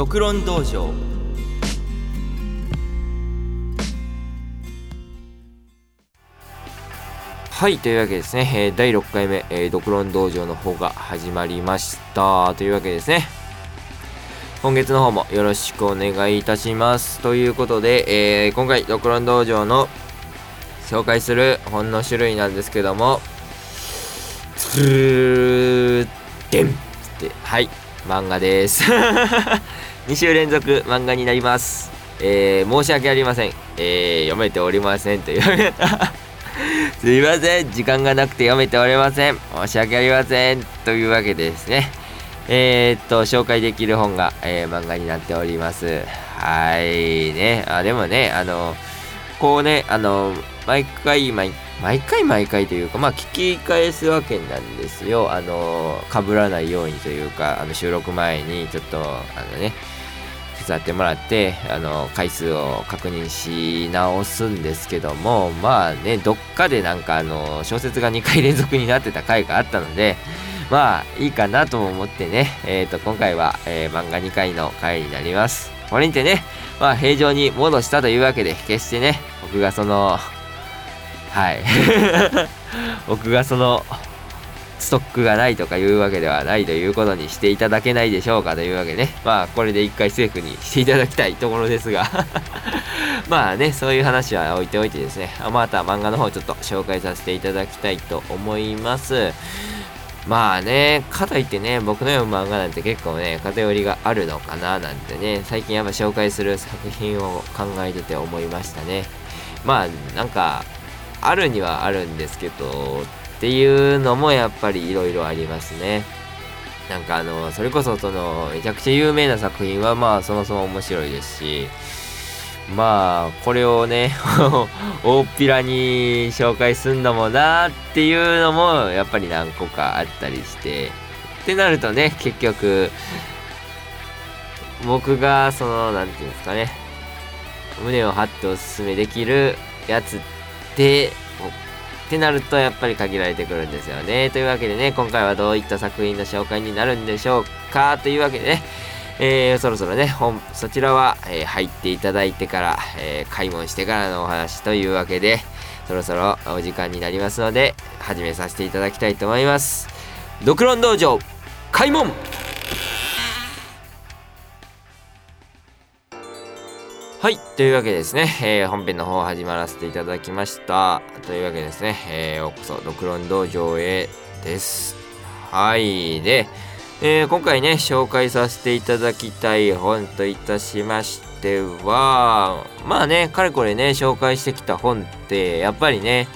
独論道場。はいというわけですね、えー、第6回目、えー、独論道場の方が始まりました。というわけですね。今月の方もよろしくお願いいたします。ということで、えー、今回独論道場の紹介する本の種類なんですけども。つるでんってはい。漫画です。2週連続漫画になります。えー、申し訳ありません、えー、読めておりませんという すいません。時間がなくて読めておりません。申し訳ありません。というわけでですね。えー、っと紹介できる本が、えー、漫画になっております。はい。ね。あでもねあのこうねあの毎回毎毎回毎回というかまあ聞き返すわけなんですよ。あの被らないようにというかあの収録前にちょっとあのね手伝ってもらってあの回数を確認し直すんですけどもまあねどっかでなんかあの小説が2回連続になってた回があったのでまあいいかなと思ってね、えー、と今回は、えー、漫画2回の回になります。これにてね。まあ平常に戻したというわけで決してね僕がそのはい。僕がその ストックがないとかいうわけではないということにしていただけないでしょうかというわけでね。まあこれで一回セーフにしていただきたいところですが。まあねそういう話は置いておいてですね。また漫画の方ちょっと紹介させていただきたいと思います。まあね、かといってね、僕の読む漫画なんて結構ね、偏りがあるのかななんてね、最近やっぱ紹介する作品を考えてて思いましたね。まあ、なんか、あるにはあるんですけど、っていうのもやっぱり色々ありますね。なんかあの、それこそその、めちゃくちゃ有名な作品はまあそもそも面白いですし、まあ、これをね、大っぴらに紹介すんのもなっていうのも、やっぱり何個かあったりして、ってなるとね、結局、僕が、その、なんていうんですかね、胸を張っておすすめできるやつって、ってなるとやっぱり限られてくるんですよね。というわけでね、今回はどういった作品の紹介になるんでしょうかというわけでね、えー、そろそろね、本、そちらは、えー、入っていただいてから、えー、開門してからのお話というわけで、そろそろお時間になりますので、始めさせていただきたいと思います。ドクロン道場、開門はい。というわけですね、えー、本編の方始まらせていただきました。というわけですね、えー、ようこそ、ドクロン道場へです。はい。で、えー、今回ね紹介させていただきたい本といたしましてはまあねかれこれね紹介してきた本ってやっぱりね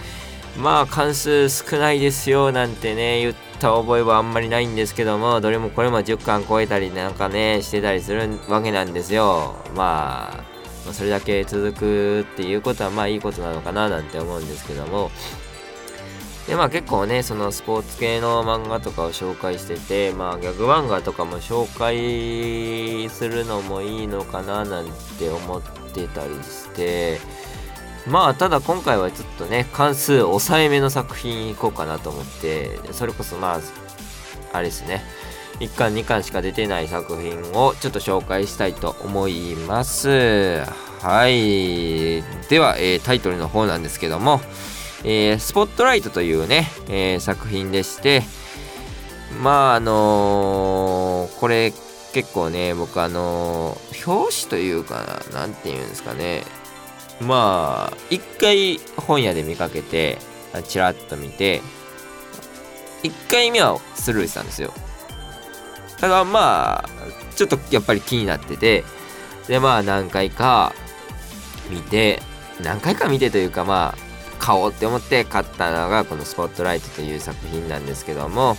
まあ関数少ないですよなんてね言った覚えはあんまりないんですけどもどれもこれも10巻超えたりなんかねしてたりするわけなんですよ。まあそれだけ続くっていうことはまあいいことなのかななんて思うんですけども。でまあ結構ねそのスポーツ系の漫画とかを紹介しててまあギャグ漫画とかも紹介するのもいいのかななんて思ってたりしてまあただ今回はちょっとね関数抑えめの作品いこうかなと思ってそれこそまああれですね1巻2巻しか出てない作品をちょっと紹介したいと思います。はい。では、えー、タイトルの方なんですけどもえー、スポットライトというね、えー、作品でして、まああのー、これ結構ね、僕あの、表紙というかな、なんて言うんですかね。まあ、一回本屋で見かけて、ちらっと見て、一回目はスルーしたんですよ。ただまあ、ちょっとやっぱり気になってて、でまあ何回か見て、何回か見てというかまあ、買おうって思って買ったのがこの「スポットライト」という作品なんですけども、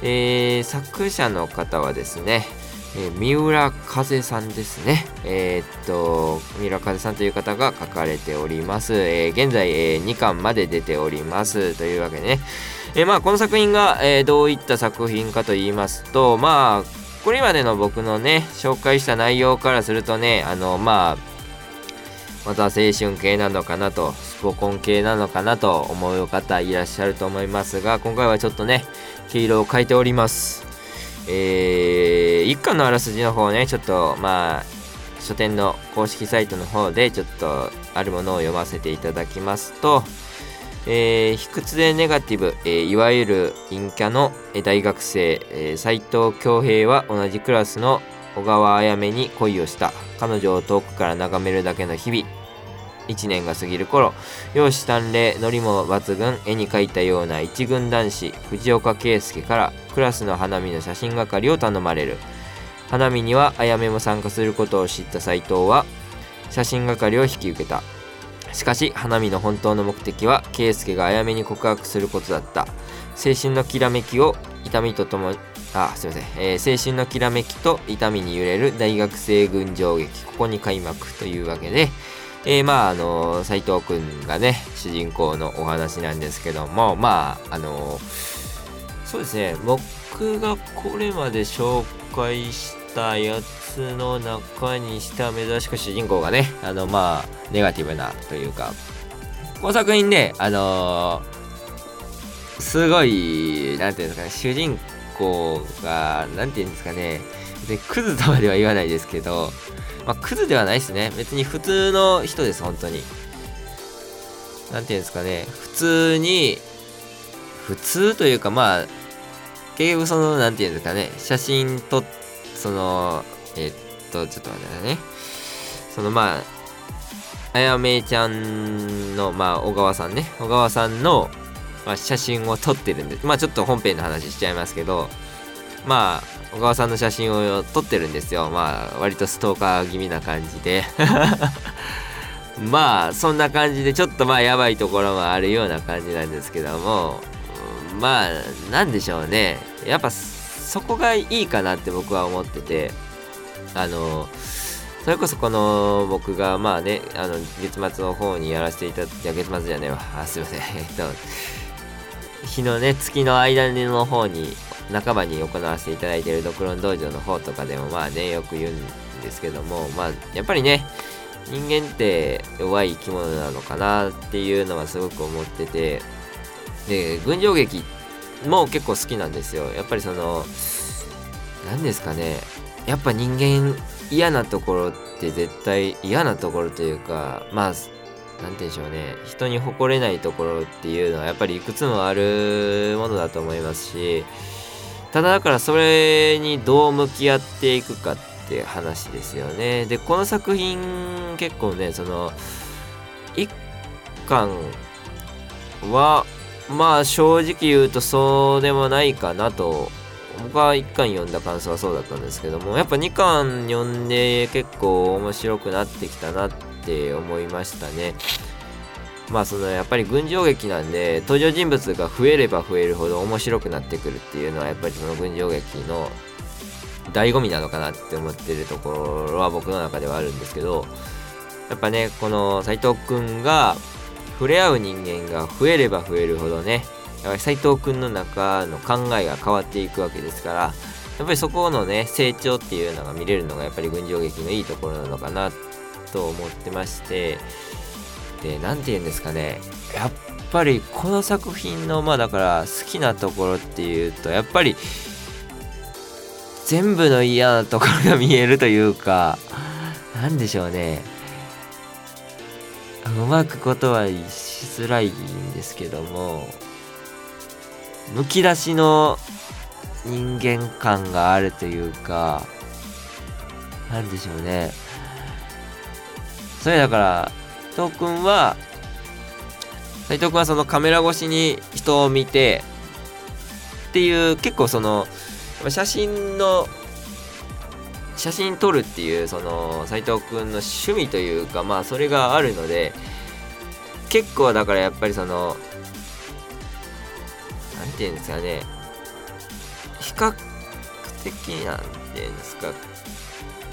えー、作者の方はですね、えー、三浦風さんですね。えー、っと、三浦風さんという方が書かれております。え、現在、え、2巻まで出ております。というわけでね。えまあ、この作品が、えどういった作品かと言いますと、まあ、これまでの僕のね、紹介した内容からするとね、あの、まあ、また青春系なのかなと、スポコン系なのかなと思う方いらっしゃると思いますが、今回はちょっとね、毛色を変えております。えー、一巻のあらすじの方ねちょっとまあ書店の公式サイトの方でちょっとあるものを読ませていただきますと、えー、卑屈でネガティブ、えー、いわゆる陰キャの大学生、えー、斉藤恭平は同じクラスの小川あやめに恋をした彼女を遠くから眺めるだけの日々1年が過ぎる頃容姿端麗ノリも抜群絵に描いたような一軍男子藤岡圭介からクラスの花見の写真係を頼まれる花見にはあやめも参加することを知った斎藤は写真係を引き受けた。しかし花見の本当の目的は圭介があやめに告白することだった青春のきらめきを痛みとともにあすいません、えー、青春のきらめきと痛みに揺れる大学生群青劇。ここに開幕というわけで、えー、まああの斎藤くんがね主人公のお話なんですけどもまああのそうですね僕がこれまで紹介したやつの中にしては珍しく主人公がねあのまあネガティブなというかこの作品ねあのー、すごいなんていうんですかね主人公がなんていうんですかねでクズとまでは言わないですけどまあ、クズではないですね。別に普通の人です、本当に。なんていうんですかね。普通に、普通というか、まあ、結局その、なんていうんですかね。写真撮っ、その、えー、っと、ちょっと待ってね。その、まあ、あやめちゃんの、まあ、小川さんね。小川さんの、まあ、写真を撮ってるんです。まあ、ちょっと本編の話しちゃいますけど、まあ、小川さんの写真を撮ってるんですよ。まあ、割とストーカー気味な感じで。まあ、そんな感じで、ちょっとまあ、やばいところもあるような感じなんですけども、まあ、なんでしょうね。やっぱ、そこがいいかなって僕は思ってて、あの、それこそこの僕がまあね、あの、月末の方にやらせていただいて、月末じゃねえわ。あ、すいません。えっと、日のね、月の間の方に半ばに行わせていただいているドクロン道場の方とかでもまあねよく言うんですけどもまあやっぱりね人間って弱い生き物なのかなっていうのはすごく思っててで群青劇も結構好きなんですよ。やっぱりその何ですかねやっぱ人間嫌なところって絶対嫌なところというかまあ何て言うんでしょうね人に誇れないところっていうのはやっぱりいくつもあるものだと思いますしただだからそれにどう向き合っていくかって話ですよね。で、この作品結構ね、その、一巻は、まあ正直言うとそうでもないかなと、僕は一巻読んだ感想はそうだったんですけども、やっぱ二巻読んで結構面白くなってきたなって思いましたね。まあそのやっぱり群青劇なんで登場人物が増えれば増えるほど面白くなってくるっていうのはやっぱりその群青劇の醍醐味なのかなって思ってるところは僕の中ではあるんですけどやっぱねこの斎藤くんが触れ合う人間が増えれば増えるほどねやっぱり斎藤くんの中の考えが変わっていくわけですからやっぱりそこのね成長っていうのが見れるのがやっぱり群青劇のいいところなのかなと思ってましてで何て言うんですかね。やっぱりこの作品のまあだから好きなところっていうとやっぱり全部の嫌なところが見えるというか何でしょうね。うまくことはしづらいんですけどもむき出しの人間感があるというか何でしょうね。それだから藤君は斉藤君はそのカメラ越しに人を見てっていう結構その写真の写真撮るっていうその斉藤君の趣味というかまあそれがあるので結構だからやっぱりその何て言うんですかね比較的なんていうんですか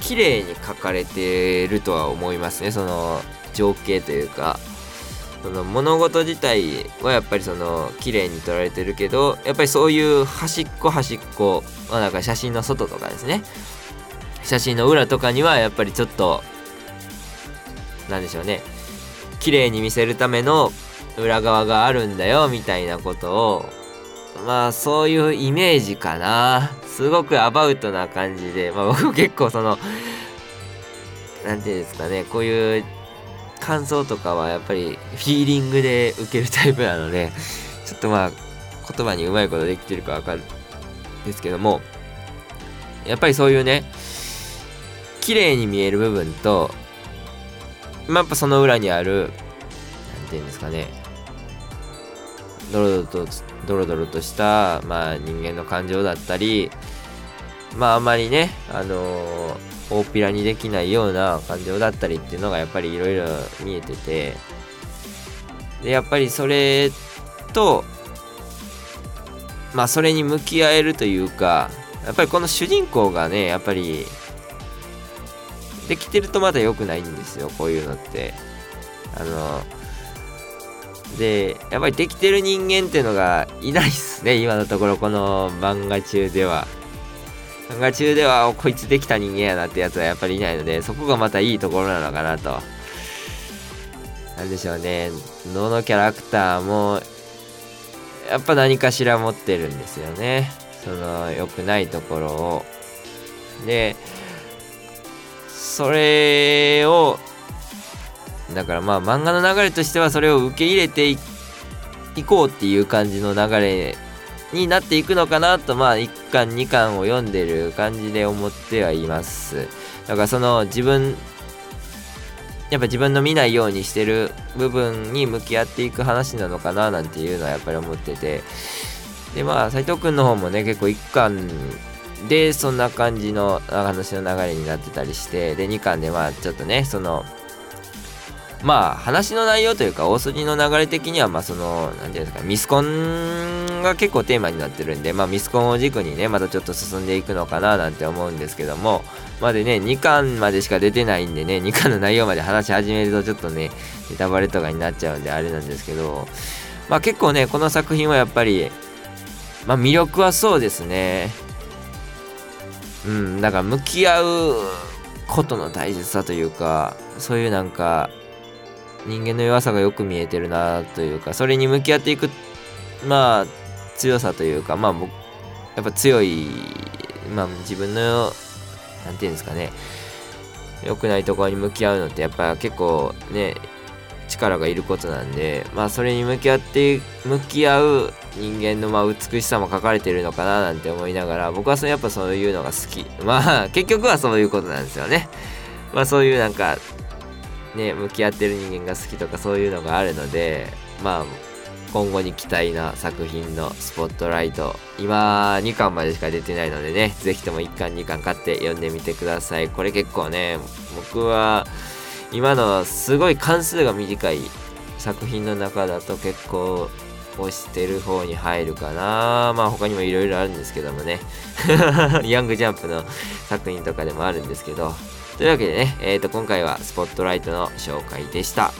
綺麗に描かれてるとは思いますね。その情景というかその物事自体はやっぱりその綺麗に撮られてるけどやっぱりそういう端っこ端っこ、まあ、なんか写真の外とかですね。写真の裏とかにはやっぱりちょっと何でしょうね。綺麗に見せるための裏側があるんだよみたいなことをまあそういうイメージかな。すごくアバウトな感じで、まあ、僕結構その何て言うんですかねこういう感想とかはやっぱりフィーリングで受けるタイプなのでちょっとまあ言葉にうまいことできてるかわかるんですけどもやっぱりそういうね綺麗に見える部分とまあ、やっぱその裏にある何て言うんですかねドロドロとドロドロとした、まあ、人間の感情だったりまああまりねあのー、大っぴらにできないような感情だったりっていうのがやっぱりいろいろ見えててでやっぱりそれとまあそれに向き合えるというかやっぱりこの主人公がねやっぱりできてるとまだ良くないんですよこういうのって。あのでやっぱりできてる人間っていうのがいないっすね今のところこの漫画中では。漫画中ではこいつできた人間やなってやつはやっぱりいないのでそこがまたいいところなのかなと。なんでしょうね。どのキャラクターもやっぱ何かしら持ってるんですよね。その良くないところを。でそれをだからまあ漫画の流れとしてはそれを受け入れていこうっていう感じの流れになっていくのかなとまあ1巻2巻を読んでる感じで思ってはいます。だからその自分やっぱ自分の見ないようにしてる部分に向き合っていく話なのかななんていうのはやっぱり思ってて。でまあ斎藤君の方もね結構1巻でそんな感じの話の流れになってたりしてで2巻でまあちょっとねそのまあ話の内容というか大筋の流れ的にはまあその何て言うんですかミスコンが結構テーマになってるんでまあミスコンを軸にねまたちょっと進んでいくのかななんて思うんですけどもまでね2巻までしか出てないんでね2巻の内容まで話し始めるとちょっとねネタバレとかになっちゃうんであれなんですけどまあ結構ねこの作品はやっぱりまあ魅力はそうですね。うんだから向き合うことの大切さというかそういうなんか人間の弱さがよく見えてるなというかそれに向き合っていくまあ強さというかまあ僕やっぱ強いまあ自分の何て言うんですかね良くないところに向き合うのってやっぱ結構ね力がいることなんでまあそれに向き合って向き合う人間のまあ美しさも書かれてるのかななんて思いながら僕はそやっぱそういうのが好き。まあ 結局はそういうことなんですよね。まあそういうなんかね向き合ってる人間が好きとかそういうのがあるのでまあ今後に期待な作品のスポットライト今2巻までしか出てないのでね是非とも1巻2巻買って読んでみてください。これ結構ね僕は今のすごい関数が短い作品の中だと結構押してる方に入るかな。まあ他にもいろいろあるんですけどもね。ヤングジャンプの作品とかでもあるんですけど。というわけでね、えー、と今回はスポットライトの紹介でした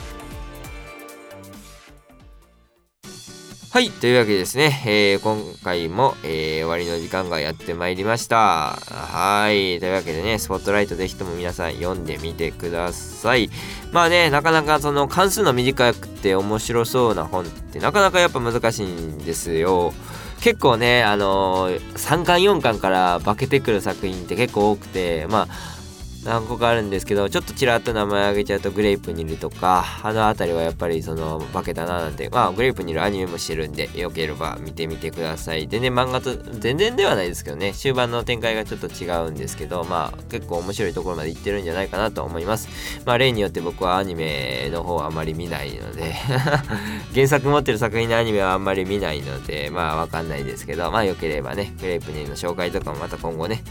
はい。というわけでですね、えー、今回も、えー、終わりの時間がやってまいりました。はい。というわけでね、スポットライトぜひとも皆さん読んでみてください。まあね、なかなかその関数の短くて面白そうな本ってなかなかやっぱ難しいんですよ。結構ね、あのー、3巻4巻から化けてくる作品って結構多くて、まあ、何個かあるんですけどちょっとちらっと名前挙げちゃうとグレープニルとかあの辺りはやっぱりその化けたななんてまあグレープニルアニメもしてるんでよければ見てみてください。でね漫画と全然ではないですけどね終盤の展開がちょっと違うんですけどまあ結構面白いところまで行ってるんじゃないかなと思います。まあ例によって僕はアニメの方はあまり見ないので 原作持ってる作品のアニメはあんまり見ないのでまあわかんないですけどまあよければねグレープニルの紹介とかもまた今後ね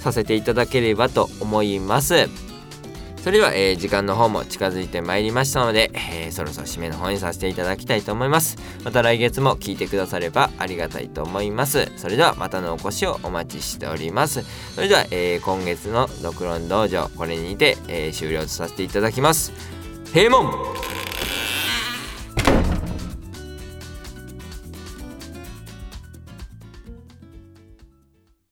させていただければと思います。それでは、えー、時間の方も近づいてまいりましたので、えー、そろそろ締めの方にさせていただきたいと思います。また来月も聞いてくださればありがたいと思います。それではまたのお越しをお待ちしております。それでは、えー、今月のドクロン道場これにて、え終了とさせていただきます。閉門!